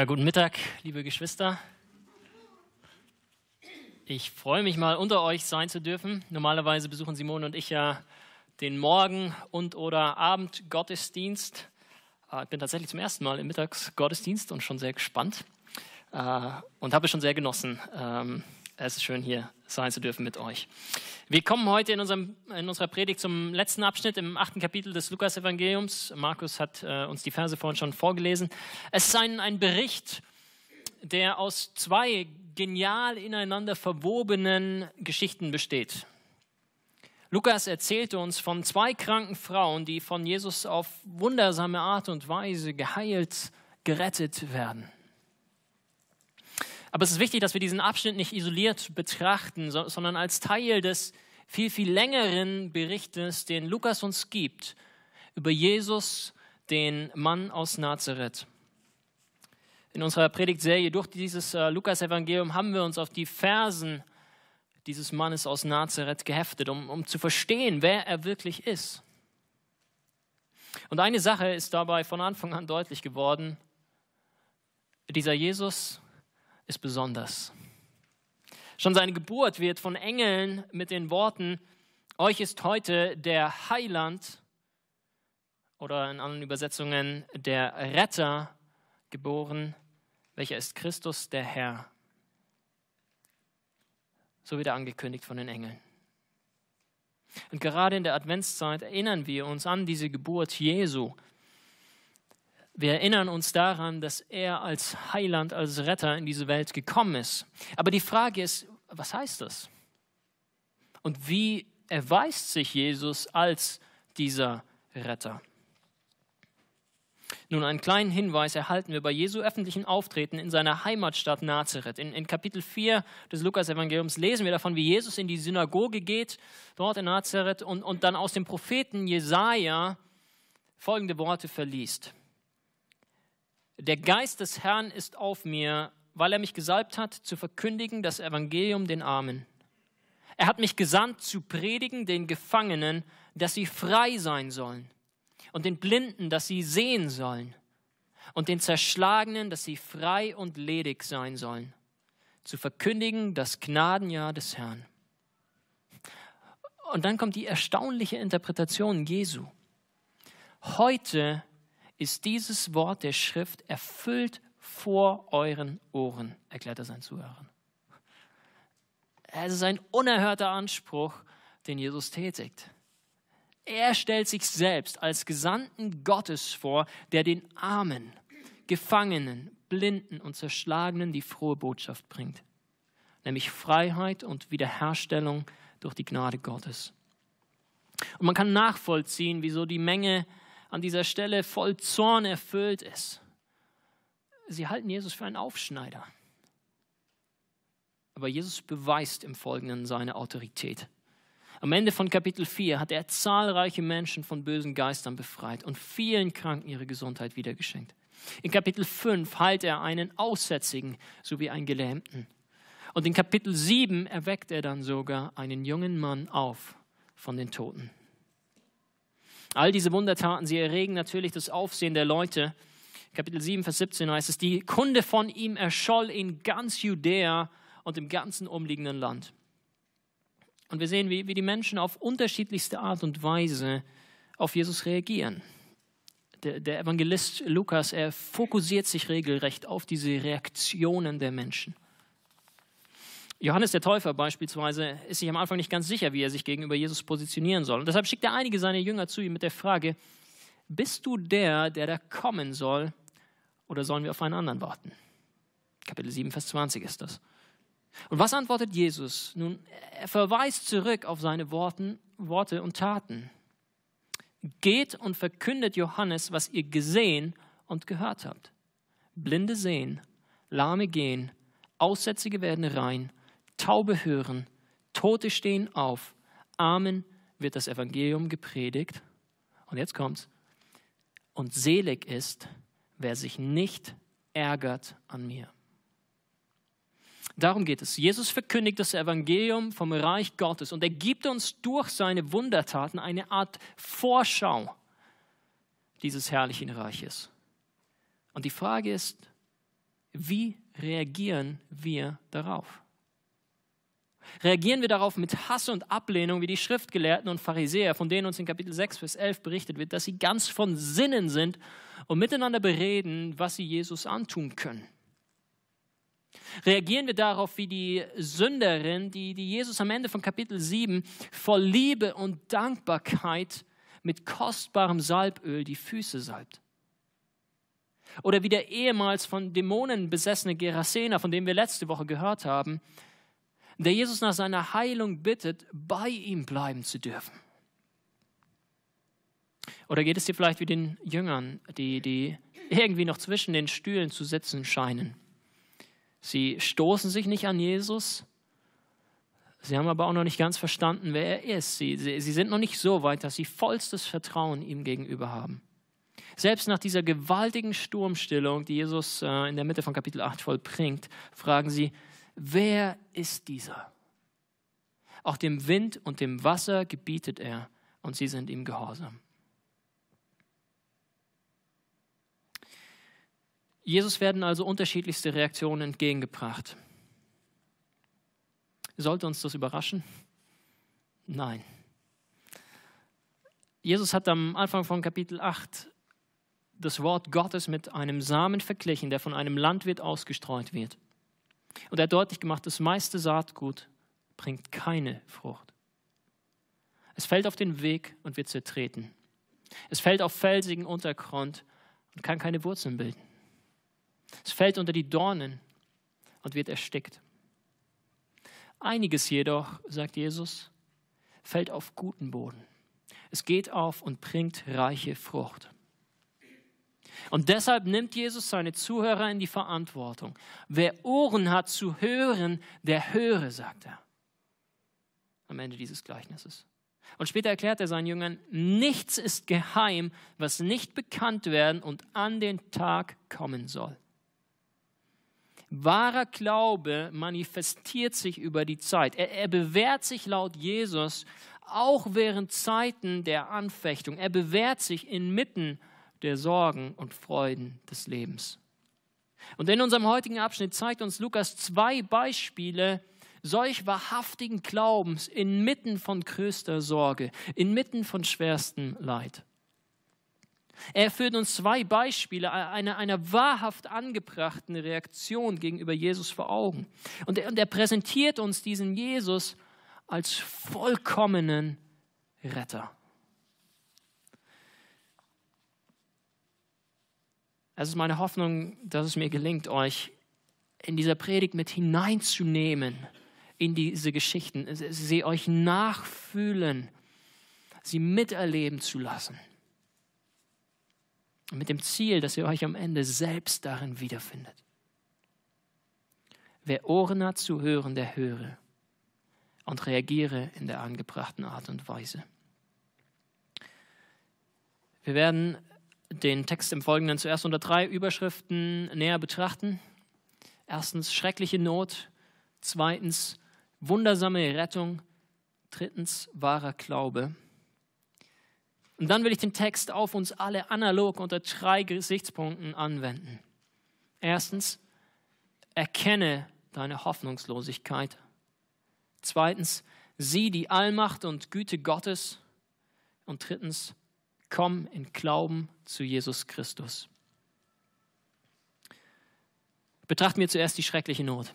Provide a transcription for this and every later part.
Ja, guten Mittag, liebe Geschwister. Ich freue mich mal unter euch sein zu dürfen. Normalerweise besuchen Simone und ich ja den Morgen- und oder Abendgottesdienst. Ah, ich bin tatsächlich zum ersten Mal im Mittagsgottesdienst und schon sehr gespannt äh, und habe es schon sehr genossen. Es ist schön, hier sein zu dürfen mit euch. Wir kommen heute in, unserem, in unserer Predigt zum letzten Abschnitt im achten Kapitel des Lukas-Evangeliums. Markus hat äh, uns die Verse vorhin schon vorgelesen. Es ist ein, ein Bericht, der aus zwei genial ineinander verwobenen Geschichten besteht. Lukas erzählte uns von zwei kranken Frauen, die von Jesus auf wundersame Art und Weise geheilt, gerettet werden. Aber es ist wichtig, dass wir diesen Abschnitt nicht isoliert betrachten, sondern als Teil des viel, viel längeren Berichtes, den Lukas uns gibt, über Jesus, den Mann aus Nazareth. In unserer Predigtserie durch dieses äh, Lukas-Evangelium haben wir uns auf die Versen dieses Mannes aus Nazareth geheftet, um, um zu verstehen, wer er wirklich ist. Und eine Sache ist dabei von Anfang an deutlich geworden. Dieser Jesus ist besonders. Schon seine Geburt wird von Engeln mit den Worten, euch ist heute der Heiland oder in anderen Übersetzungen der Retter geboren, welcher ist Christus der Herr. So wird er angekündigt von den Engeln. Und gerade in der Adventszeit erinnern wir uns an diese Geburt Jesu, wir erinnern uns daran, dass er als Heiland, als Retter in diese Welt gekommen ist. Aber die Frage ist, was heißt das? Und wie erweist sich Jesus als dieser Retter? Nun, einen kleinen Hinweis erhalten wir bei Jesu öffentlichen Auftreten in seiner Heimatstadt Nazareth. In, in Kapitel 4 des Lukas-Evangeliums lesen wir davon, wie Jesus in die Synagoge geht, dort in Nazareth, und, und dann aus dem Propheten Jesaja folgende Worte verliest. Der Geist des Herrn ist auf mir, weil er mich gesalbt hat, zu verkündigen das Evangelium den Armen. Er hat mich gesandt, zu predigen den Gefangenen, dass sie frei sein sollen, und den Blinden, dass sie sehen sollen, und den Zerschlagenen, dass sie frei und ledig sein sollen, zu verkündigen das Gnadenjahr des Herrn. Und dann kommt die erstaunliche Interpretation Jesu. Heute ist dieses Wort der Schrift erfüllt vor euren Ohren, erklärt er seinen Zuhörern. Es ist ein unerhörter Anspruch, den Jesus tätigt. Er stellt sich selbst als Gesandten Gottes vor, der den Armen, Gefangenen, Blinden und Zerschlagenen die frohe Botschaft bringt, nämlich Freiheit und Wiederherstellung durch die Gnade Gottes. Und man kann nachvollziehen, wieso die Menge an dieser Stelle voll Zorn erfüllt ist. Sie halten Jesus für einen Aufschneider. Aber Jesus beweist im Folgenden seine Autorität. Am Ende von Kapitel 4 hat er zahlreiche Menschen von bösen Geistern befreit und vielen Kranken ihre Gesundheit wiedergeschenkt. In Kapitel 5 heilt er einen Aussätzigen sowie einen Gelähmten. Und in Kapitel 7 erweckt er dann sogar einen jungen Mann auf von den Toten. All diese Wundertaten, sie erregen natürlich das Aufsehen der Leute. Kapitel 7, Vers 17 heißt es, die Kunde von ihm erscholl in ganz Judäa und im ganzen umliegenden Land. Und wir sehen, wie, wie die Menschen auf unterschiedlichste Art und Weise auf Jesus reagieren. Der, der Evangelist Lukas, er fokussiert sich regelrecht auf diese Reaktionen der Menschen. Johannes der Täufer beispielsweise ist sich am Anfang nicht ganz sicher, wie er sich gegenüber Jesus positionieren soll. Und deshalb schickt er einige seiner Jünger zu ihm mit der Frage, bist du der, der da kommen soll, oder sollen wir auf einen anderen warten? Kapitel 7, Vers 20 ist das. Und was antwortet Jesus? Nun, er verweist zurück auf seine Worten, Worte und Taten. Geht und verkündet Johannes, was ihr gesehen und gehört habt. Blinde sehen, Lahme gehen, Aussätzige werden rein, Taube hören, Tote stehen auf, Amen wird das Evangelium gepredigt. Und jetzt kommt's. Und selig ist, wer sich nicht ärgert an mir. Darum geht es. Jesus verkündigt das Evangelium vom Reich Gottes und er gibt uns durch seine Wundertaten eine Art Vorschau dieses herrlichen Reiches. Und die Frage ist, Wie reagieren wir darauf? Reagieren wir darauf mit Hass und Ablehnung, wie die Schriftgelehrten und Pharisäer, von denen uns in Kapitel 6, Vers 11 berichtet wird, dass sie ganz von Sinnen sind und miteinander bereden, was sie Jesus antun können? Reagieren wir darauf wie die Sünderin, die, die Jesus am Ende von Kapitel 7 voll Liebe und Dankbarkeit mit kostbarem Salböl die Füße salbt? Oder wie der ehemals von Dämonen besessene Gerasena, von dem wir letzte Woche gehört haben, der Jesus nach seiner Heilung bittet, bei ihm bleiben zu dürfen. Oder geht es dir vielleicht wie den Jüngern, die, die irgendwie noch zwischen den Stühlen zu sitzen scheinen? Sie stoßen sich nicht an Jesus, sie haben aber auch noch nicht ganz verstanden, wer er ist. Sie, sie, sie sind noch nicht so weit, dass sie vollstes Vertrauen ihm gegenüber haben. Selbst nach dieser gewaltigen Sturmstillung, die Jesus äh, in der Mitte von Kapitel 8 vollbringt, fragen sie, wer ist dieser? Auch dem Wind und dem Wasser gebietet er und sie sind ihm gehorsam. Jesus werden also unterschiedlichste Reaktionen entgegengebracht. Sollte uns das überraschen? Nein. Jesus hat am Anfang von Kapitel 8 das Wort Gottes mit einem Samen verglichen, der von einem Landwirt ausgestreut wird. Und er hat deutlich gemacht, das meiste Saatgut bringt keine Frucht. Es fällt auf den Weg und wird zertreten. Es fällt auf felsigen Untergrund und kann keine Wurzeln bilden. Es fällt unter die Dornen und wird erstickt. Einiges jedoch, sagt Jesus, fällt auf guten Boden. Es geht auf und bringt reiche Frucht. Und deshalb nimmt Jesus seine Zuhörer in die Verantwortung. Wer Ohren hat zu hören, der höre, sagt er am Ende dieses Gleichnisses. Und später erklärt er seinen Jüngern, nichts ist geheim, was nicht bekannt werden und an den Tag kommen soll. Wahrer Glaube manifestiert sich über die Zeit. Er, er, bewährt sich laut Jesus auch während Zeiten der Anfechtung. Er bewährt sich inmitten der Sorgen und Freuden des Lebens. Und in unserem heutigen Abschnitt zeigt uns Lukas zwei Beispiele solch wahrhaftigen Glaubens inmitten von größter Sorge, inmitten von schwerstem Leid. Er führt uns zwei Beispiele einer, einer wahrhaft angebrachten Reaktion gegenüber Jesus vor Augen. Und er, und er präsentiert uns diesen Jesus als vollkommenen Retter. Es ist meine Hoffnung, dass es mir gelingt, euch in dieser Predigt mit hineinzunehmen in diese Geschichten, sie euch nachfühlen, sie miterleben zu lassen. Mit dem Ziel, dass ihr euch am Ende selbst darin wiederfindet. Wer Ohren hat zu hören, der höre und reagiere in der angebrachten Art und Weise. Wir werden den Text im Folgenden zuerst unter drei Überschriften näher betrachten. Erstens schreckliche Not, zweitens wundersame Rettung, drittens wahrer Glaube. Und dann will ich den Text auf uns alle analog unter drei Gesichtspunkten anwenden. Erstens, erkenne deine Hoffnungslosigkeit. Zweitens, sieh die Allmacht und Güte Gottes. Und drittens, komm in Glauben zu Jesus Christus. Betrachten wir zuerst die schreckliche Not.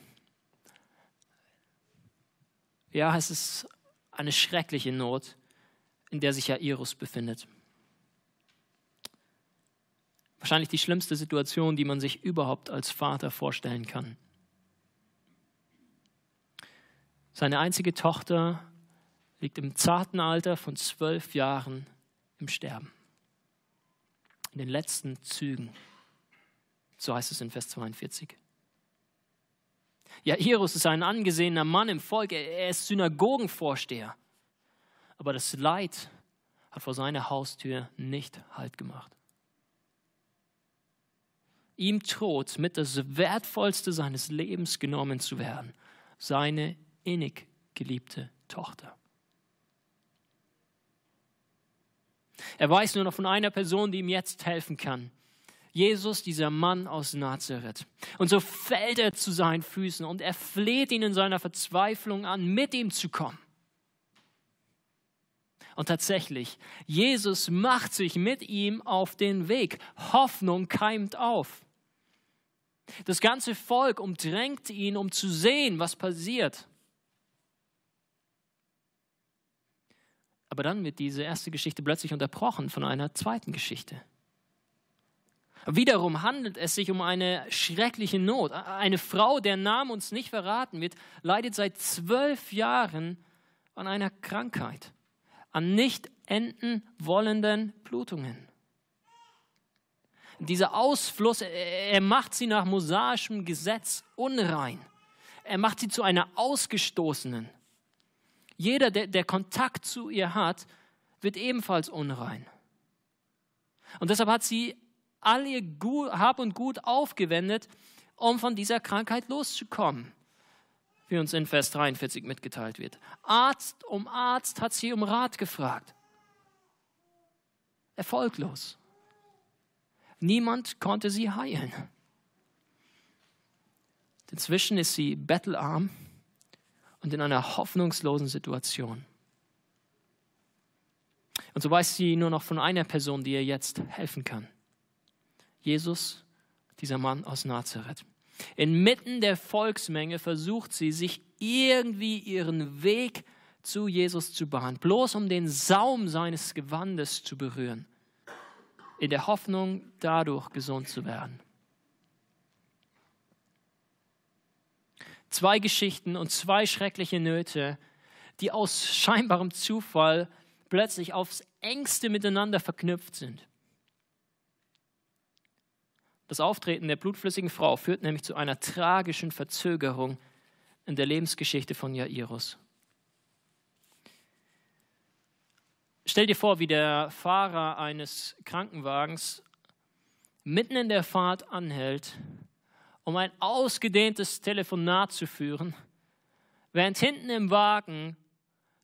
Ja, es ist eine schreckliche Not, in der sich Jairus befindet. Wahrscheinlich die schlimmste Situation, die man sich überhaupt als Vater vorstellen kann. Seine einzige Tochter liegt im zarten Alter von zwölf Jahren im Sterben. In den letzten Zügen. So heißt es in Vers 42. Jairus ist ein angesehener Mann im Volk, er ist Synagogenvorsteher. Aber das Leid hat vor seiner Haustür nicht Halt gemacht. Ihm droht mit das Wertvollste seines Lebens genommen zu werden, seine innig geliebte Tochter. Er weiß nur noch von einer Person, die ihm jetzt helfen kann. Jesus, dieser Mann aus Nazareth. Und so fällt er zu seinen Füßen und er fleht ihn in seiner Verzweiflung an, mit ihm zu kommen. Und tatsächlich, Jesus macht sich mit ihm auf den Weg. Hoffnung keimt auf. Das ganze Volk umdrängt ihn, um zu sehen, was passiert. Aber dann wird diese erste Geschichte plötzlich unterbrochen von einer zweiten Geschichte. Wiederum handelt es sich um eine schreckliche Not. Eine Frau, der Name uns nicht verraten wird, leidet seit zwölf Jahren an einer Krankheit, an nicht enden wollenden Blutungen. Dieser Ausfluss, er macht sie nach mosaischem Gesetz unrein. Er macht sie zu einer Ausgestoßenen. Jeder, der, der Kontakt zu ihr hat, wird ebenfalls unrein. Und deshalb hat sie all ihr Hab und Gut aufgewendet, um von dieser Krankheit loszukommen, wie uns in Vers 43 mitgeteilt wird. Arzt um Arzt hat sie um Rat gefragt. Erfolglos. Niemand konnte sie heilen. Inzwischen ist sie bettelarm und in einer hoffnungslosen Situation. Und so weiß sie nur noch von einer Person, die ihr jetzt helfen kann. Jesus, dieser Mann aus Nazareth. Inmitten der Volksmenge versucht sie, sich irgendwie ihren Weg zu Jesus zu bahnen, bloß um den Saum seines Gewandes zu berühren in der Hoffnung, dadurch gesund zu werden. Zwei Geschichten und zwei schreckliche Nöte, die aus scheinbarem Zufall plötzlich aufs engste miteinander verknüpft sind. Das Auftreten der blutflüssigen Frau führt nämlich zu einer tragischen Verzögerung in der Lebensgeschichte von Jairus. Stell dir vor, wie der Fahrer eines Krankenwagens mitten in der Fahrt anhält, um ein ausgedehntes Telefonat zu führen, während hinten im Wagen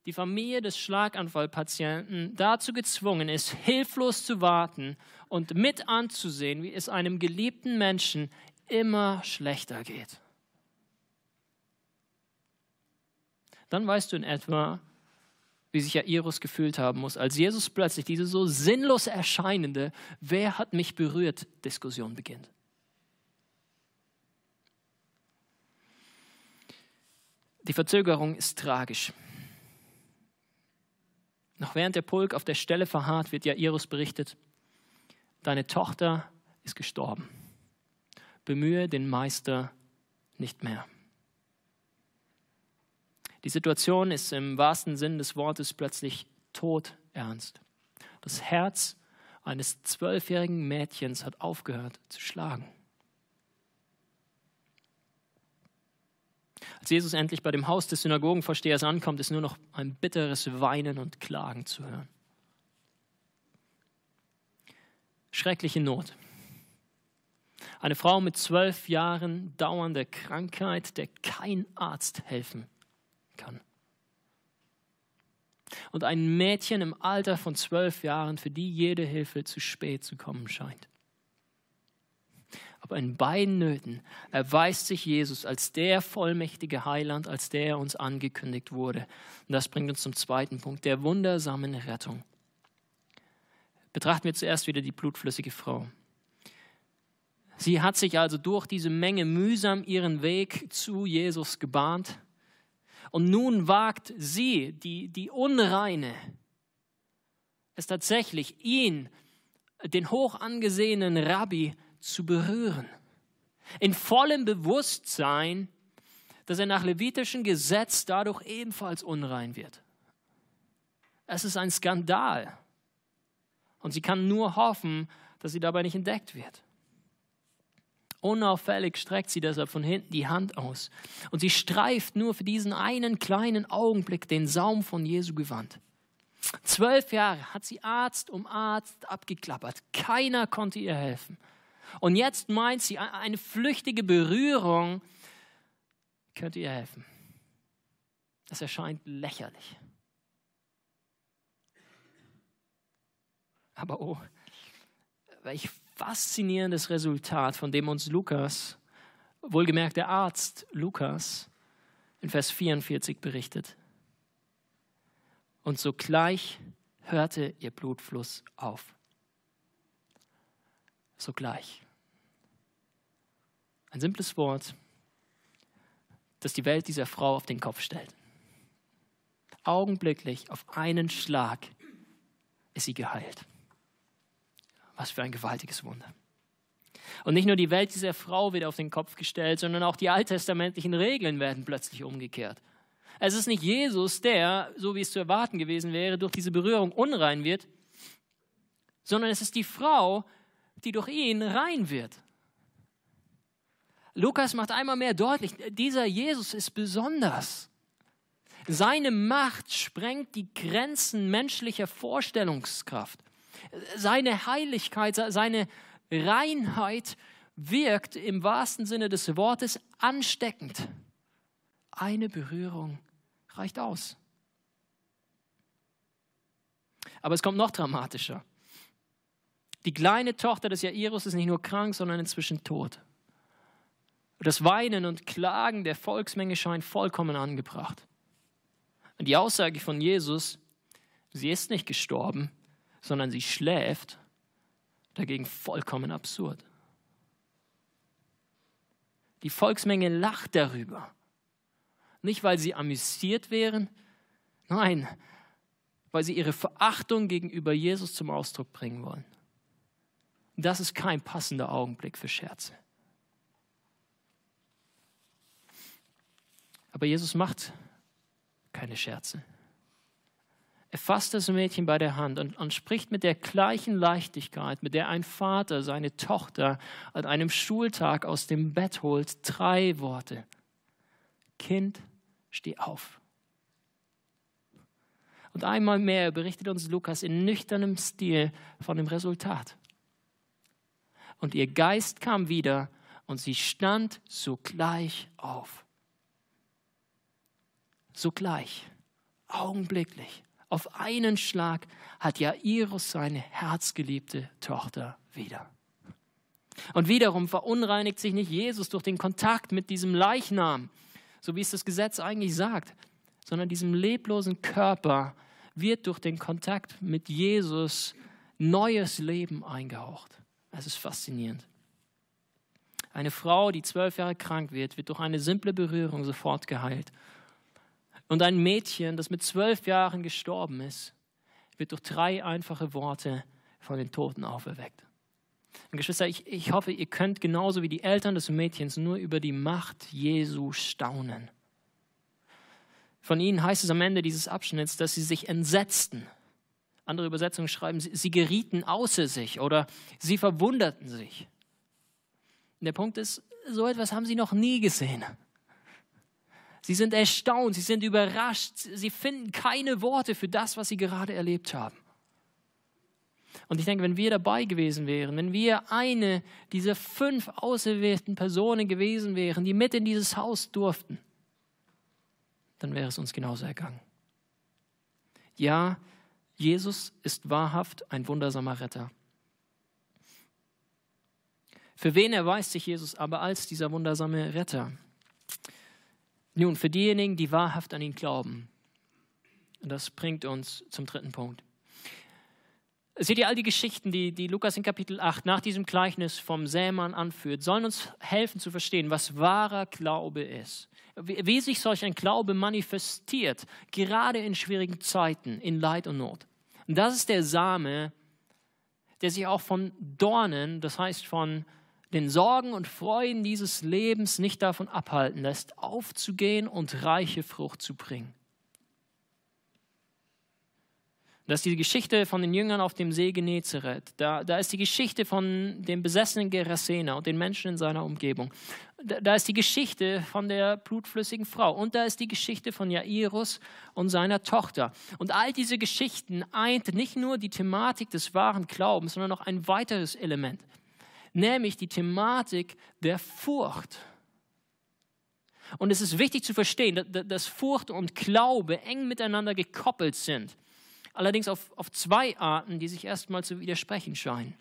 die Familie des Schlaganfallpatienten dazu gezwungen ist, hilflos zu warten und mit anzusehen, wie es einem geliebten Menschen immer schlechter geht. Dann weißt du in etwa, wie sich Jairus gefühlt haben muss, als Jesus plötzlich diese so sinnlos erscheinende Wer hat mich berührt Diskussion beginnt. Die Verzögerung ist tragisch. Noch während der Pulk auf der Stelle verharrt, wird Jairus berichtet, deine Tochter ist gestorben. Bemühe den Meister nicht mehr. Die Situation ist im wahrsten Sinn des Wortes plötzlich todernst. Das Herz eines zwölfjährigen Mädchens hat aufgehört zu schlagen. Als Jesus endlich bei dem Haus des Synagogenvorstehers ankommt, ist nur noch ein bitteres Weinen und Klagen zu hören. Schreckliche Not. Eine Frau mit zwölf Jahren dauernder Krankheit, der kein Arzt helfen kann. Und ein Mädchen im Alter von zwölf Jahren, für die jede Hilfe zu spät zu kommen scheint. Aber in beiden Nöten erweist sich Jesus als der vollmächtige Heiland, als der er uns angekündigt wurde. Und das bringt uns zum zweiten Punkt, der wundersamen Rettung. Betrachten wir zuerst wieder die blutflüssige Frau. Sie hat sich also durch diese Menge mühsam ihren Weg zu Jesus gebahnt und nun wagt sie, die, die Unreine, es tatsächlich, ihn, den hoch angesehenen Rabbi, zu berühren. In vollem Bewusstsein, dass er nach levitischem Gesetz dadurch ebenfalls unrein wird. Es ist ein Skandal. Und sie kann nur hoffen, dass sie dabei nicht entdeckt wird. Unauffällig streckt sie deshalb von hinten die Hand aus und sie streift nur für diesen einen kleinen Augenblick den Saum von Jesu Gewand. Zwölf Jahre hat sie Arzt um Arzt abgeklappert. Keiner konnte ihr helfen. Und jetzt meint sie, eine flüchtige Berührung könnte ihr helfen. Das erscheint lächerlich. Aber oh, welch faszinierendes Resultat, von dem uns Lukas, wohlgemerkt der Arzt Lukas, in Vers 44 berichtet. Und sogleich hörte ihr Blutfluss auf. Sogleich. Ein simples Wort, das die Welt dieser Frau auf den Kopf stellt. Augenblicklich, auf einen Schlag, ist sie geheilt. Was für ein gewaltiges Wunder. Und nicht nur die Welt dieser Frau wird auf den Kopf gestellt, sondern auch die alttestamentlichen Regeln werden plötzlich umgekehrt. Es ist nicht Jesus, der, so wie es zu erwarten gewesen wäre, durch diese Berührung unrein wird, sondern es ist die Frau, die durch ihn rein wird. Lukas macht einmal mehr deutlich, dieser Jesus ist besonders. Seine Macht sprengt die Grenzen menschlicher Vorstellungskraft. Seine Heiligkeit, seine Reinheit wirkt im wahrsten Sinne des Wortes ansteckend. Eine Berührung reicht aus. Aber es kommt noch dramatischer. Die kleine Tochter des Jairus ist nicht nur krank, sondern inzwischen tot. Das Weinen und Klagen der Volksmenge scheint vollkommen angebracht. Und die Aussage von Jesus, sie ist nicht gestorben, sondern sie schläft, dagegen vollkommen absurd. Die Volksmenge lacht darüber. Nicht, weil sie amüsiert wären, nein, weil sie ihre Verachtung gegenüber Jesus zum Ausdruck bringen wollen. Das ist kein passender Augenblick für Scherze. Aber Jesus macht keine Scherze. Er fasst das Mädchen bei der Hand und, und, spricht mit der gleichen Leichtigkeit, mit der ein Vater seine Tochter an einem Schultag aus dem Bett holt, drei Worte. Kind, steh auf. Und einmal mehr berichtet uns Lukas in nüchternem Stil von dem Resultat. Und ihr Geist kam wieder und sie stand sogleich auf. Sogleich, augenblicklich, auf einen Schlag hat Jairus seine herzgeliebte Tochter wieder. Und wiederum verunreinigt sich nicht Jesus durch den Kontakt mit diesem Leichnam, so wie es das Gesetz eigentlich sagt, sondern diesem leblosen Körper wird durch den Kontakt mit Jesus neues Leben eingehaucht. Es ist faszinierend. Eine Frau, die zwölf Jahre krank wird, wird durch eine simple Berührung sofort geheilt. Und ein Mädchen, das mit zwölf Jahren gestorben ist, wird durch drei einfache Worte von den Toten auferweckt. Und Geschwister, ich, ich hoffe, ihr könnt genauso wie die Eltern des Mädchens nur über die Macht Jesu staunen. Von ihnen heißt es am Ende dieses Abschnitts, dass sie sich entsetzten. Andere Übersetzungen schreiben, sie gerieten außer sich oder sie verwunderten sich. Und der Punkt ist, so etwas haben sie noch nie gesehen. Sie sind erstaunt, sie sind überrascht, sie finden keine Worte für das, was sie gerade erlebt haben. Und ich denke, wenn wir dabei gewesen wären, wenn wir eine dieser fünf auserwählten Personen gewesen wären, die mit in dieses Haus durften, dann wäre es uns genauso ergangen. Ja, Jesus ist wahrhaft ein wundersamer Retter. Für wen erweist sich Jesus aber als dieser wundersame Retter? Nun, für diejenigen, die wahrhaft an ihn glauben. Und das bringt uns zum dritten Punkt. Seht ihr, all die Geschichten, die, die Lukas in Kapitel 8 nach diesem Gleichnis vom Sämann anführt, sollen uns helfen zu verstehen, was wahrer Glaube ist. Wie, sich solch ein Glaube manifestiert, gerade in schwierigen Zeiten, in Leid und Not. Und das ist der Same, der sich auch von Dornen, das heißt von den Sorgen und Freuden dieses Lebens nicht davon abhalten lässt, aufzugehen und reiche Frucht zu bringen. Das ist die Geschichte von den Jüngern auf dem See Genezareth. Da, da ist die Geschichte von dem besessenen Gerasena und den Menschen in seiner Umgebung. Da, da, ist die Geschichte von der blutflüssigen Frau. Und da ist die Geschichte von Jairus und seiner Tochter. Und all diese Geschichten eint nicht nur die Thematik des wahren Glaubens, sondern noch ein weiteres Element, nämlich die Thematik der Furcht. Und es ist wichtig zu verstehen, dass Furcht und Glaube eng miteinander gekoppelt sind allerdings auf, auf zwei Arten, die sich erstmal zu widersprechen scheinen.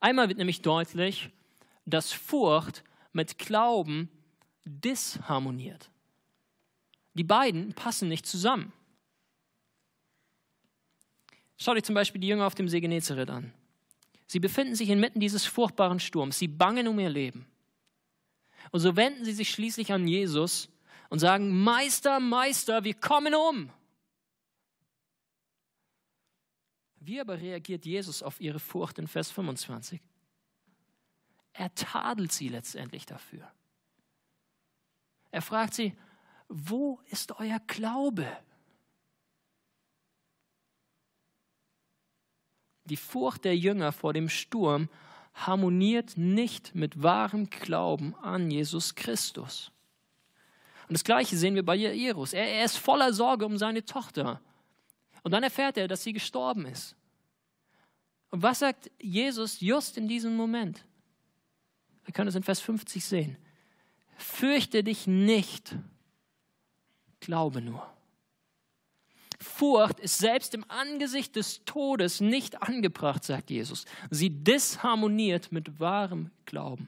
Einmal wird nämlich deutlich, dass Furcht mit Glauben disharmoniert. Die beiden passen nicht zusammen. Schau dir zum Beispiel die Jünger auf dem See Genezareth an. Sie befinden sich inmitten dieses furchtbaren Sturms. Sie bangen um ihr Leben. Und so wenden sie sich schließlich an Jesus und sagen, Meister, Meister, wir kommen um. Wie aber reagiert Jesus auf ihre Furcht in Vers 25? Er tadelt sie letztendlich dafür. Er fragt sie, wo ist euer Glaube? Die Furcht der Jünger vor dem Sturm harmoniert nicht mit wahrem Glauben an Jesus Christus. Und das Gleiche sehen wir bei Jairus. Er, er ist voller Sorge um seine Tochter. Und dann erfährt er, dass sie gestorben ist. Und was sagt Jesus just in diesem Moment? Wir können es in Vers 50 sehen. Fürchte dich nicht, glaube nur. Furcht ist selbst im Angesicht des Todes nicht angebracht, sagt Jesus. Sie disharmoniert mit wahrem Glauben.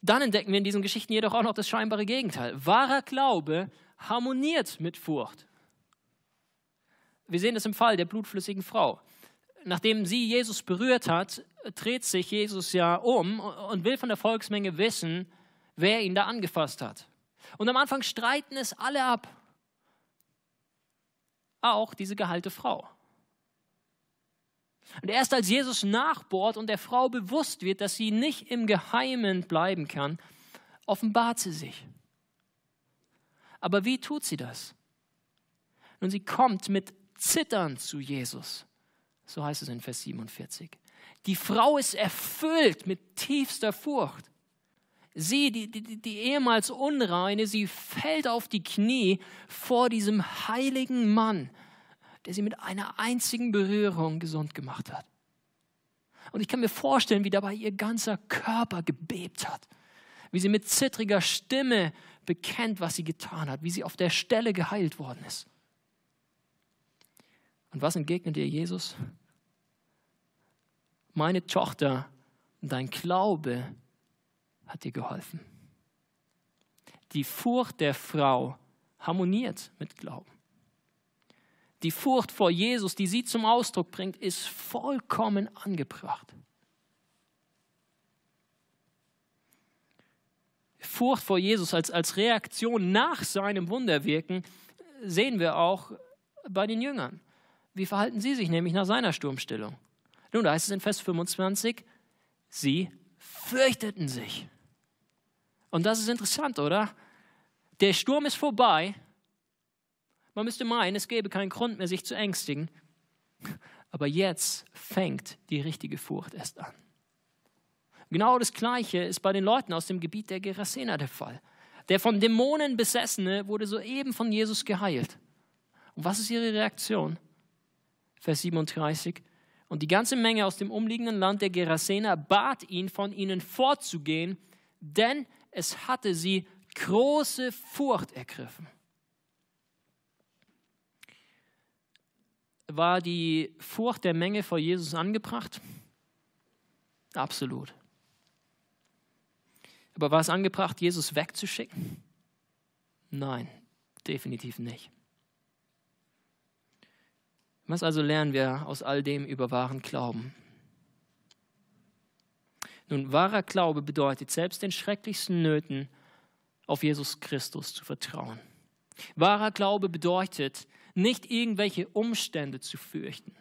Dann entdecken wir in diesen Geschichten jedoch auch noch das scheinbare Gegenteil. Wahrer Glaube harmoniert mit Furcht. Wir sehen das im Fall der blutflüssigen Frau. Nachdem sie Jesus berührt hat, dreht sich Jesus ja um und will von der Volksmenge wissen, wer ihn da angefasst hat. Und am Anfang streiten es alle ab. Auch diese geheilte Frau. Und erst als Jesus nachbohrt und der Frau bewusst wird, dass sie nicht im Geheimen bleiben kann, offenbart sie sich. Aber wie tut sie das? Nun, sie kommt mit Zittern zu Jesus. So heißt es in Vers 47. Die Frau ist erfüllt mit tiefster Furcht. Sie, die, die, die ehemals Unreine, sie fällt auf die Knie vor diesem heiligen Mann, der sie mit einer einzigen Berührung gesund gemacht hat. Und ich kann mir vorstellen, wie dabei ihr ganzer Körper gebebt hat, wie sie mit zittriger Stimme bekennt, was sie getan hat, wie sie auf der Stelle geheilt worden ist. Und was entgegnet ihr Jesus? Meine Tochter, dein Glaube hat dir geholfen. Die Furcht der Frau harmoniert mit Glauben. Die Furcht vor Jesus, die sie zum Ausdruck bringt, ist vollkommen angebracht. Furcht vor Jesus als, als Reaktion nach seinem Wunderwirken sehen wir auch bei den Jüngern. Wie verhalten sie sich nämlich nach seiner Sturmstillung? Nun, da heißt es in Vers 25, sie fürchteten sich. Und das ist interessant, oder? Der Sturm ist vorbei. Man müsste meinen, es gäbe keinen Grund mehr, sich zu ängstigen. Aber jetzt fängt die richtige Furcht erst an. Genau das Gleiche ist bei den Leuten aus dem Gebiet der Gerasena der Fall. Der von Dämonen besessene wurde soeben von Jesus geheilt. Und was ist ihre Reaktion? Vers 37. Und die ganze Menge aus dem umliegenden Land der Gerasena bat ihn, von ihnen fortzugehen, denn es hatte sie große Furcht ergriffen. War die Furcht der Menge vor Jesus angebracht? Absolut. Aber war es angebracht, Jesus wegzuschicken? Nein, definitiv nicht. Was also lernen wir aus all dem über wahren Glauben? Nun, wahrer Glaube bedeutet, selbst den schrecklichsten Nöten auf Jesus Christus zu vertrauen. Wahrer Glaube bedeutet, nicht irgendwelche Umstände zu fürchten,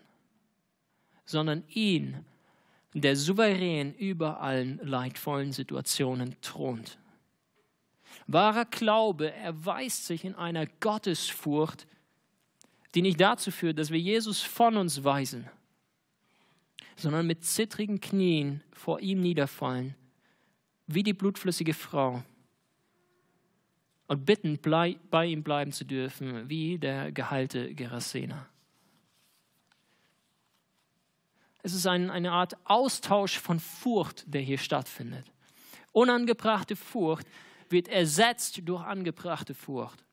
sondern ihn, der souverän über allen leidvollen Situationen thront. Wahrer Glaube erweist sich in einer Gottesfurcht, die nicht dazu führt, dass wir Jesus von uns weisen, sondern mit zittrigen Knien vor ihm niederfallen, wie die blutflüssige Frau, und bitten, bei ihm bleiben zu dürfen, wie der geheilte Gerasena. Es ist ein, eine Art Austausch von Furcht, der hier stattfindet. Unangebrachte Furcht wird ersetzt durch angebrachte Furcht.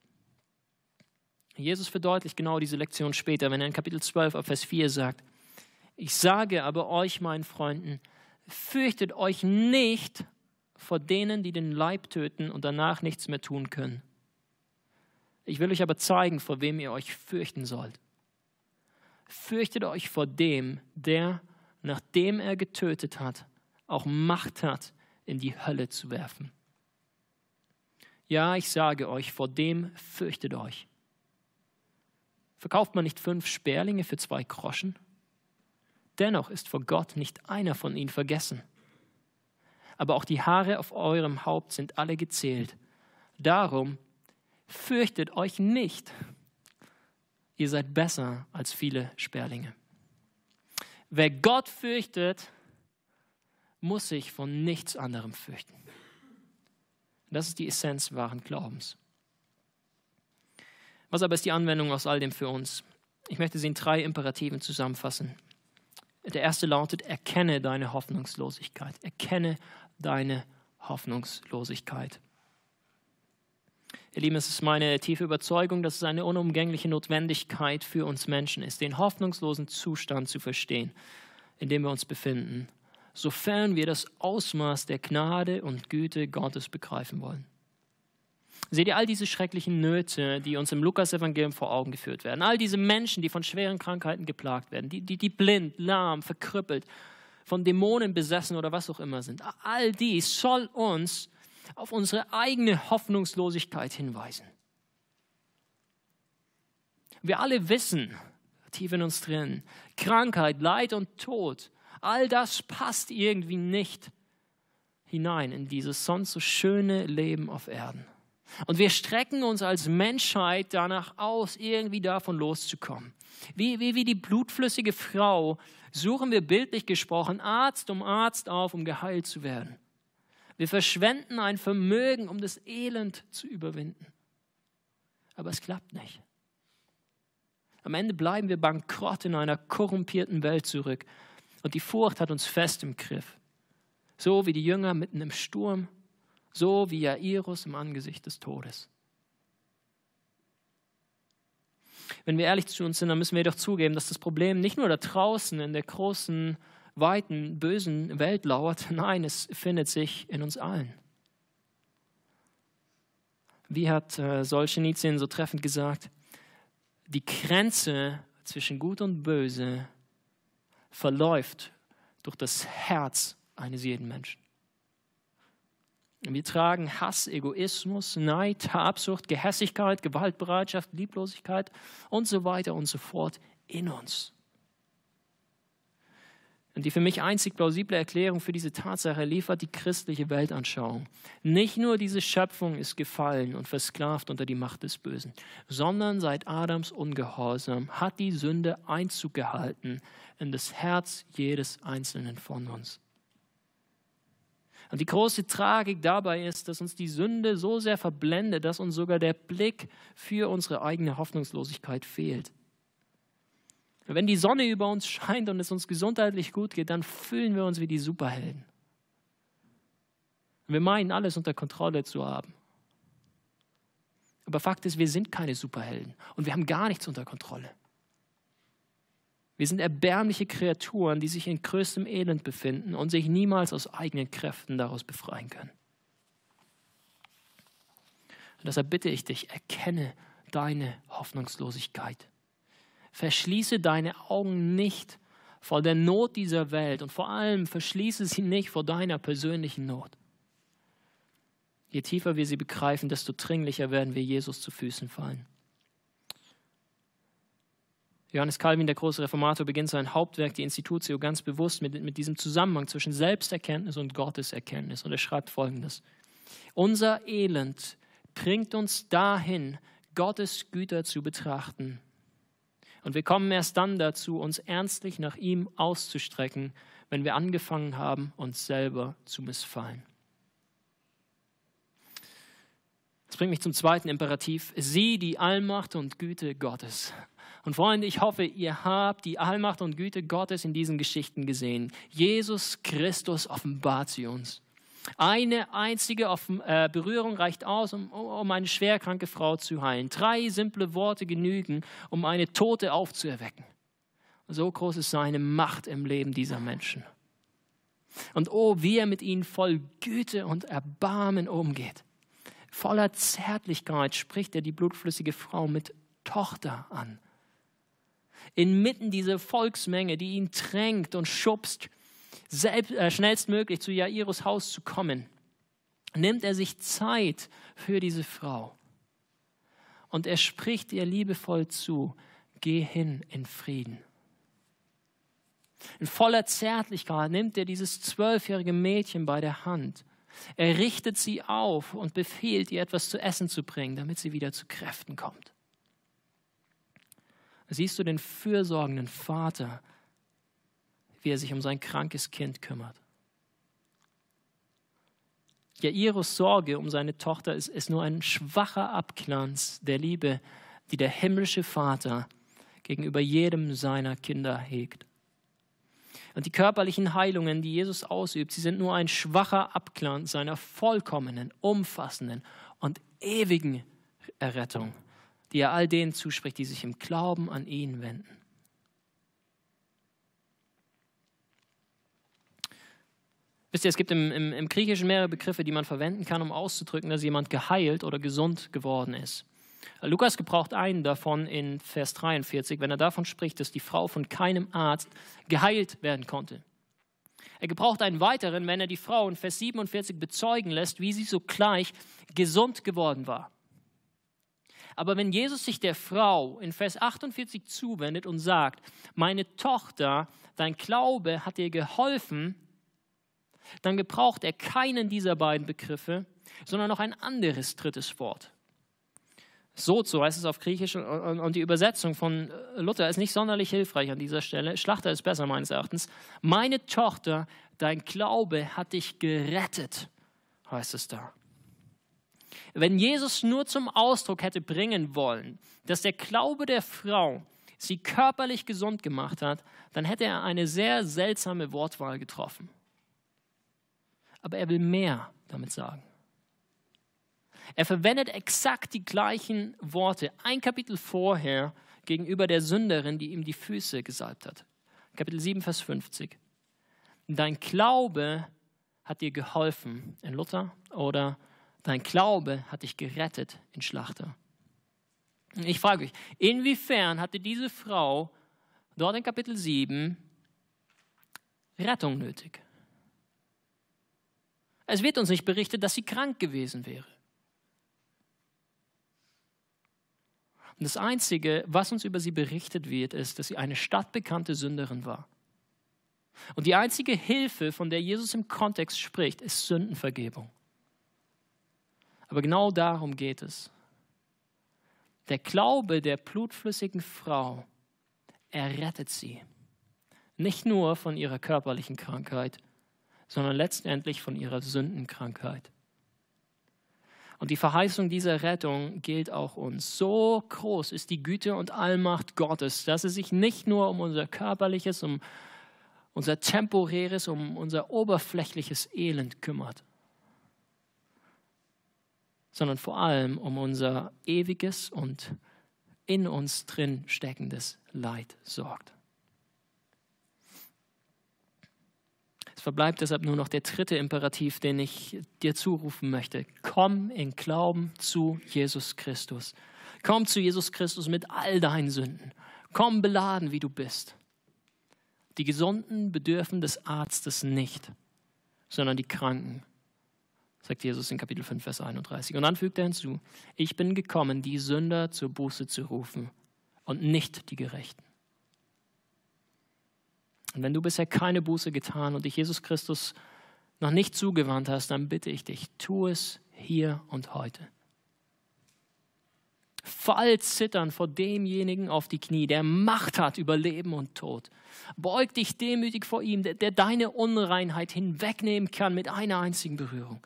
Jesus verdeutlicht genau diese Lektion später, wenn er in Kapitel 12 auf Vers 4 sagt, Ich sage aber euch, meinen Freunden, fürchtet euch nicht vor denen, die den Leib töten und danach nichts mehr tun können. Ich will euch aber zeigen, vor wem ihr euch fürchten sollt. Fürchtet euch vor dem, der, nachdem er getötet hat, auch Macht hat, in die Hölle zu werfen. Ja, ich sage euch, vor dem fürchtet euch. Verkauft man nicht fünf Sperlinge für zwei Groschen? Dennoch ist vor Gott nicht einer von ihnen vergessen. Aber auch die Haare auf eurem Haupt sind alle gezählt. Darum fürchtet euch nicht. Ihr seid besser als viele Sperlinge. Wer Gott fürchtet, muss sich von nichts anderem fürchten. Das ist die Essenz wahren Glaubens. Was aber ist die Anwendung aus all dem für uns? Ich möchte sie in drei Imperativen zusammenfassen. Der erste lautet, erkenne deine Hoffnungslosigkeit. Erkenne deine Hoffnungslosigkeit. Ihr Lieben, es ist meine tiefe Überzeugung, dass es eine unumgängliche Notwendigkeit für uns Menschen ist, den hoffnungslosen Zustand zu verstehen, in dem wir uns befinden, sofern wir das Ausmaß der Gnade und Güte Gottes begreifen wollen. Seht ihr all diese schrecklichen Nöte, die uns im Lukas-Evangelium vor Augen geführt werden? All diese Menschen, die von schweren Krankheiten geplagt werden, die, die, die blind, lahm, verkrüppelt, von Dämonen besessen oder was auch immer sind. All dies soll uns auf unsere eigene Hoffnungslosigkeit hinweisen. Wir alle wissen, tief in uns drin, Krankheit, Leid und Tod, all das passt irgendwie nicht hinein in dieses sonst so schöne Leben auf Erden. Und wir strecken uns als Menschheit danach aus, irgendwie davon loszukommen. Wie, wie, wie die blutflüssige Frau suchen wir bildlich gesprochen Arzt um Arzt auf, um geheilt zu werden. Wir verschwenden ein Vermögen, um das Elend zu überwinden. Aber es klappt nicht. Am Ende bleiben wir bankrott in einer korrumpierten Welt zurück. Und die Furcht hat uns fest im Griff. So wie die Jünger mitten im Sturm so wie Jairus im Angesicht des Todes. Wenn wir ehrlich zu uns sind, dann müssen wir doch zugeben, dass das Problem nicht nur da draußen in der großen, weiten, bösen Welt lauert, nein, es findet sich in uns allen. Wie hat äh, Solzhenitsyn so treffend gesagt, die Grenze zwischen Gut und Böse verläuft durch das Herz eines jeden Menschen. Wir tragen Hass, Egoismus, Neid, Habsucht, Gehässigkeit, Gewaltbereitschaft, Lieblosigkeit und so weiter und so fort in uns. Und die für mich einzig plausible Erklärung für diese Tatsache liefert die christliche Weltanschauung. Nicht nur diese Schöpfung ist gefallen und versklavt unter die Macht des Bösen, sondern seit Adams Ungehorsam hat die Sünde Einzug gehalten in das Herz jedes Einzelnen von uns. Und die große Tragik dabei ist, dass uns die Sünde so sehr verblendet, dass uns sogar der Blick für unsere eigene Hoffnungslosigkeit fehlt. Wenn die Sonne über uns scheint und es uns gesundheitlich gut geht, dann fühlen wir uns wie die Superhelden. Wir meinen, alles unter Kontrolle zu haben. Aber Fakt ist, wir sind keine Superhelden und wir haben gar nichts unter Kontrolle. Wir sind erbärmliche Kreaturen, die sich in größtem Elend befinden und sich niemals aus eigenen Kräften daraus befreien können. Und deshalb bitte ich dich, erkenne deine Hoffnungslosigkeit. Verschließe deine Augen nicht vor der Not dieser Welt und vor allem verschließe sie nicht vor deiner persönlichen Not. Je tiefer wir sie begreifen, desto dringlicher werden wir Jesus zu Füßen fallen. Johannes Calvin, der große Reformator, beginnt sein Hauptwerk, die Institutio, ganz bewusst mit, mit diesem Zusammenhang zwischen Selbsterkenntnis und Gotteserkenntnis. Und er schreibt folgendes: Unser Elend bringt uns dahin, Gottes Güter zu betrachten. Und wir kommen erst dann dazu, uns ernstlich nach ihm auszustrecken, wenn wir angefangen haben, uns selber zu missfallen. Das bringt mich zum zweiten Imperativ. Sieh die Allmacht und Güte Gottes. Und Freunde, ich hoffe, ihr habt die Allmacht und Güte Gottes in diesen Geschichten gesehen. Jesus Christus offenbart sie uns. Eine einzige äh, Berührung reicht aus, um, eine schwerkranke Frau zu heilen. Drei simple Worte genügen, um eine Tote aufzuerwecken. So groß ist seine Macht im Leben dieser Menschen. Und oh, wie er mit ihnen voll Güte und Erbarmen umgeht. Voller Zärtlichkeit spricht er die blutflüssige Frau mit Tochter an. Inmitten dieser Volksmenge, die ihn drängt und schubst, selbst, äh, schnellstmöglich zu Jairus Haus zu kommen, nimmt er sich Zeit für diese Frau. Und er spricht ihr liebevoll zu, geh hin in Frieden. In voller Zärtlichkeit nimmt er dieses zwölfjährige Mädchen bei der Hand. Er richtet sie auf und befiehlt ihr etwas zu essen zu bringen, damit sie wieder zu Kräften kommt. Siehst du den fürsorgenden Vater, wie er sich um sein krankes Kind kümmert. Jairus Sorge um seine Tochter ist, ist nur ein schwacher Abglanz der Liebe, die der himmlische Vater gegenüber jedem seiner Kinder hegt. Und die körperlichen Heilungen, die Jesus ausübt, sie sind nur ein schwacher Abglanz seiner vollkommenen, umfassenden und ewigen Errettung, die er all denen zuspricht, die sich im Glauben an ihn wenden. Wisst ihr, es gibt im, im, im, Griechischen mehrere Begriffe, die man verwenden kann, um auszudrücken, dass jemand geheilt oder gesund geworden ist. Lukas gebraucht einen davon in Vers 43, wenn er davon spricht, dass die Frau von keinem Arzt geheilt werden konnte. Er gebraucht einen weiteren, wenn er die Frau in Vers 47 bezeugen lässt, wie sie sogleich gesund geworden war. Aber wenn Jesus sich der Frau in Vers 48 zuwendet und sagt, meine Tochter, dein Glaube hat dir geholfen, dann gebraucht er keinen dieser beiden Begriffe, sondern noch ein anderes drittes Wort. So so heißt es auf Griechisch und die Übersetzung von Luther ist nicht sonderlich hilfreich an dieser Stelle. Schlachter ist besser meines Erachtens. Meine Tochter, dein Glaube hat dich gerettet, heißt es da. Wenn Jesus nur zum Ausdruck hätte bringen wollen, dass der Glaube der Frau sie körperlich gesund gemacht hat, dann hätte er eine sehr seltsame Wortwahl getroffen aber er will mehr damit sagen. Er verwendet exakt die gleichen Worte ein Kapitel vorher gegenüber der Sünderin, die ihm die Füße gesalbt hat. Kapitel 7, Vers 50. Dein Glaube hat dir geholfen in Luther oder dein Glaube hat dich gerettet in Schlachter. Ich frage euch, inwiefern hatte diese Frau dort in Kapitel 7 Rettung nötig? Es wird uns nicht berichtet, dass sie krank gewesen wäre. Und das Einzige, was uns über sie berichtet wird, ist, dass sie eine stadtbekannte Sünderin war. Und die einzige Hilfe, von der Jesus im Kontext spricht, ist Sündenvergebung. Aber genau darum geht es. Der Glaube der blutflüssigen Frau errettet sie. Nicht nur von ihrer körperlichen Krankheit, sondern letztendlich von ihrer Sündenkrankheit. Und die Verheißung dieser Rettung gilt auch uns. So groß ist die Güte und Allmacht Gottes, dass es sich nicht nur um unser körperliches, um unser temporäres, um unser oberflächliches Elend kümmert, sondern vor allem um unser ewiges und in uns drin steckendes Leid sorgt. Verbleibt deshalb nur noch der dritte Imperativ, den ich dir zurufen möchte. Komm in Glauben zu Jesus Christus. Komm zu Jesus Christus mit all deinen Sünden. Komm beladen, wie du bist. Die Gesunden bedürfen des Arztes nicht, sondern die Kranken, sagt Jesus in Kapitel 5, Vers 31. Und dann fügt er hinzu, ich bin gekommen, die Sünder zur Buße zu rufen und nicht die Gerechten. Und wenn du bisher keine Buße getan und dich Jesus Christus noch nicht zugewandt hast, dann bitte ich dich, tu es hier und heute. Fall zittern vor demjenigen auf die Knie, der Macht hat über Leben und Tod. Beug dich demütig vor ihm, der, der deine Unreinheit hinwegnehmen kann mit einer einzigen Berührung.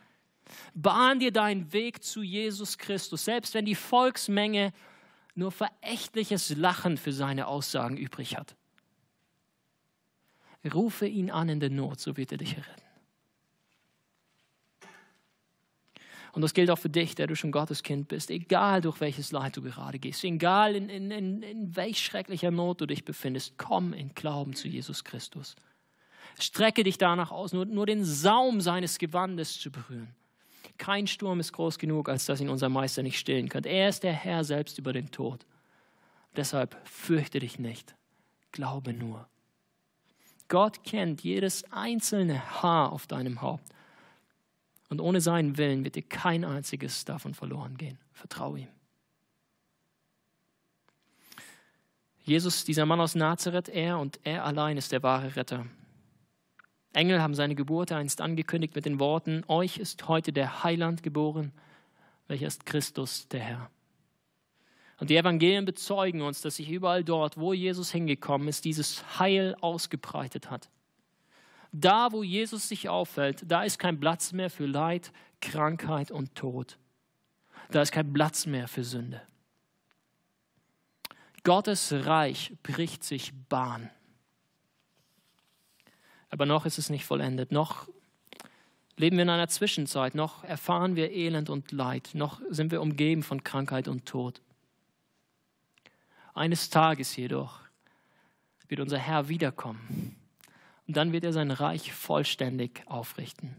Bahn dir deinen Weg zu Jesus Christus, selbst wenn die Volksmenge nur verächtliches Lachen für seine Aussagen übrig hat. Rufe ihn an in der Not, so wird er dich retten. Und das gilt auch für dich, der du schon Gottes Kind bist. Egal durch welches Leid du gerade gehst, egal in, in, in, in welch schrecklicher Not du dich befindest, komm in Glauben zu Jesus Christus. Strecke dich danach aus, nur, nur den Saum seines Gewandes zu berühren. Kein Sturm ist groß genug, als dass ihn unser Meister nicht stillen könnte. Er ist der Herr selbst über den Tod. Deshalb fürchte dich nicht, glaube nur. Gott kennt jedes einzelne Haar auf deinem Haupt. Und ohne seinen Willen wird dir kein einziges davon verloren gehen. Vertraue ihm. Jesus, dieser Mann aus Nazareth, er und er allein ist der wahre Retter. Engel haben seine Geburt einst angekündigt mit den Worten, euch ist heute der Heiland geboren, welcher ist Christus, der Herr. Und die Evangelien bezeugen uns, dass sich überall dort, wo Jesus hingekommen ist, dieses Heil ausgebreitet hat. Da, wo Jesus sich aufhält, da ist kein Platz mehr für Leid, Krankheit und Tod. Da ist kein Platz mehr für Sünde. Gottes Reich bricht sich Bahn. Aber noch ist es nicht vollendet. Noch leben wir in einer Zwischenzeit. Noch erfahren wir Elend und Leid. Noch sind wir umgeben von Krankheit und Tod. Eines Tages jedoch wird unser Herr wiederkommen. Und dann wird er sein Reich vollständig aufrichten.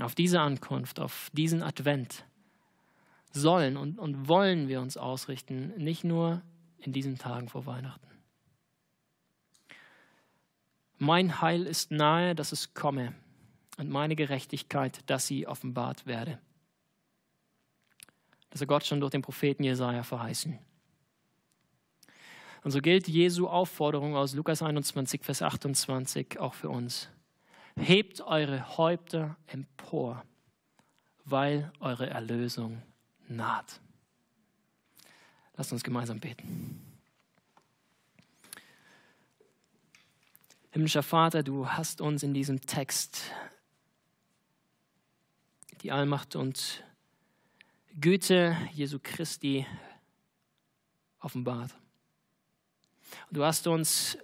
Auf diese Ankunft, auf diesen Advent sollen und, und wollen wir uns ausrichten, nicht nur in diesen Tagen vor Weihnachten. Mein Heil ist nahe, dass es komme, und meine Gerechtigkeit, dass sie offenbart werde. Das hat Gott schon durch den Propheten Jesaja verheißen. Und so gilt Jesu Aufforderung aus Lukas 21, Vers 28 auch für uns. Hebt eure Häupter empor, weil eure Erlösung naht. Lasst uns gemeinsam beten. Himmlischer Vater, du hast uns in diesem Text die Allmacht und Güte Jesu Christi offenbart. Du hast uns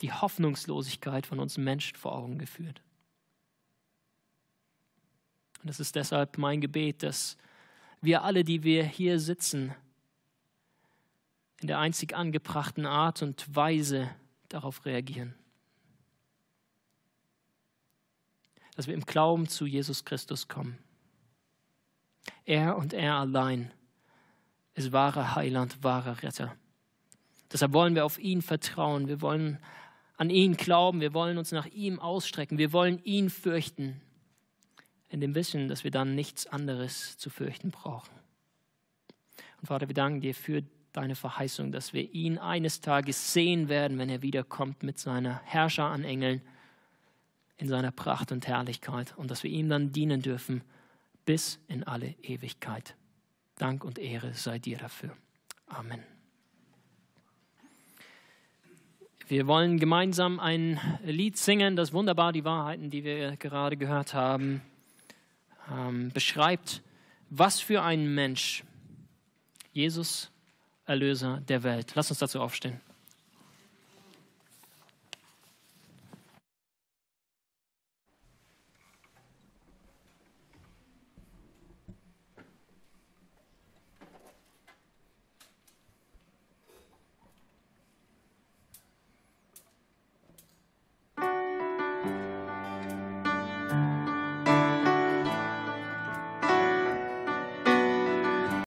die Hoffnungslosigkeit von uns Menschen vor Augen geführt. Und es ist deshalb mein Gebet, dass wir alle, die wir hier sitzen, in der einzig angebrachten Art und Weise darauf reagieren. Dass wir im Glauben zu Jesus Christus kommen. Er und er allein ist wahrer Heiland, wahrer Retter. Deshalb wollen wir auf ihn vertrauen. Wir wollen an ihn glauben. Wir wollen uns nach ihm ausstrecken. Wir wollen ihn fürchten. In dem Wissen, dass wir dann nichts anderes zu fürchten brauchen. Und Vater, wir danken dir für deine Verheißung, dass wir ihn eines Tages sehen werden, wenn er wiederkommt mit seiner Herrscher an Engeln in seiner Pracht und Herrlichkeit und dass wir ihm dann dienen dürfen bis in alle Ewigkeit. Dank und Ehre sei dir dafür. Amen. Wir wollen gemeinsam ein Lied singen, das wunderbar die Wahrheiten, die wir gerade gehört haben, ähm, beschreibt, was für ein Mensch Jesus, Erlöser der Welt. Lass uns dazu aufstehen.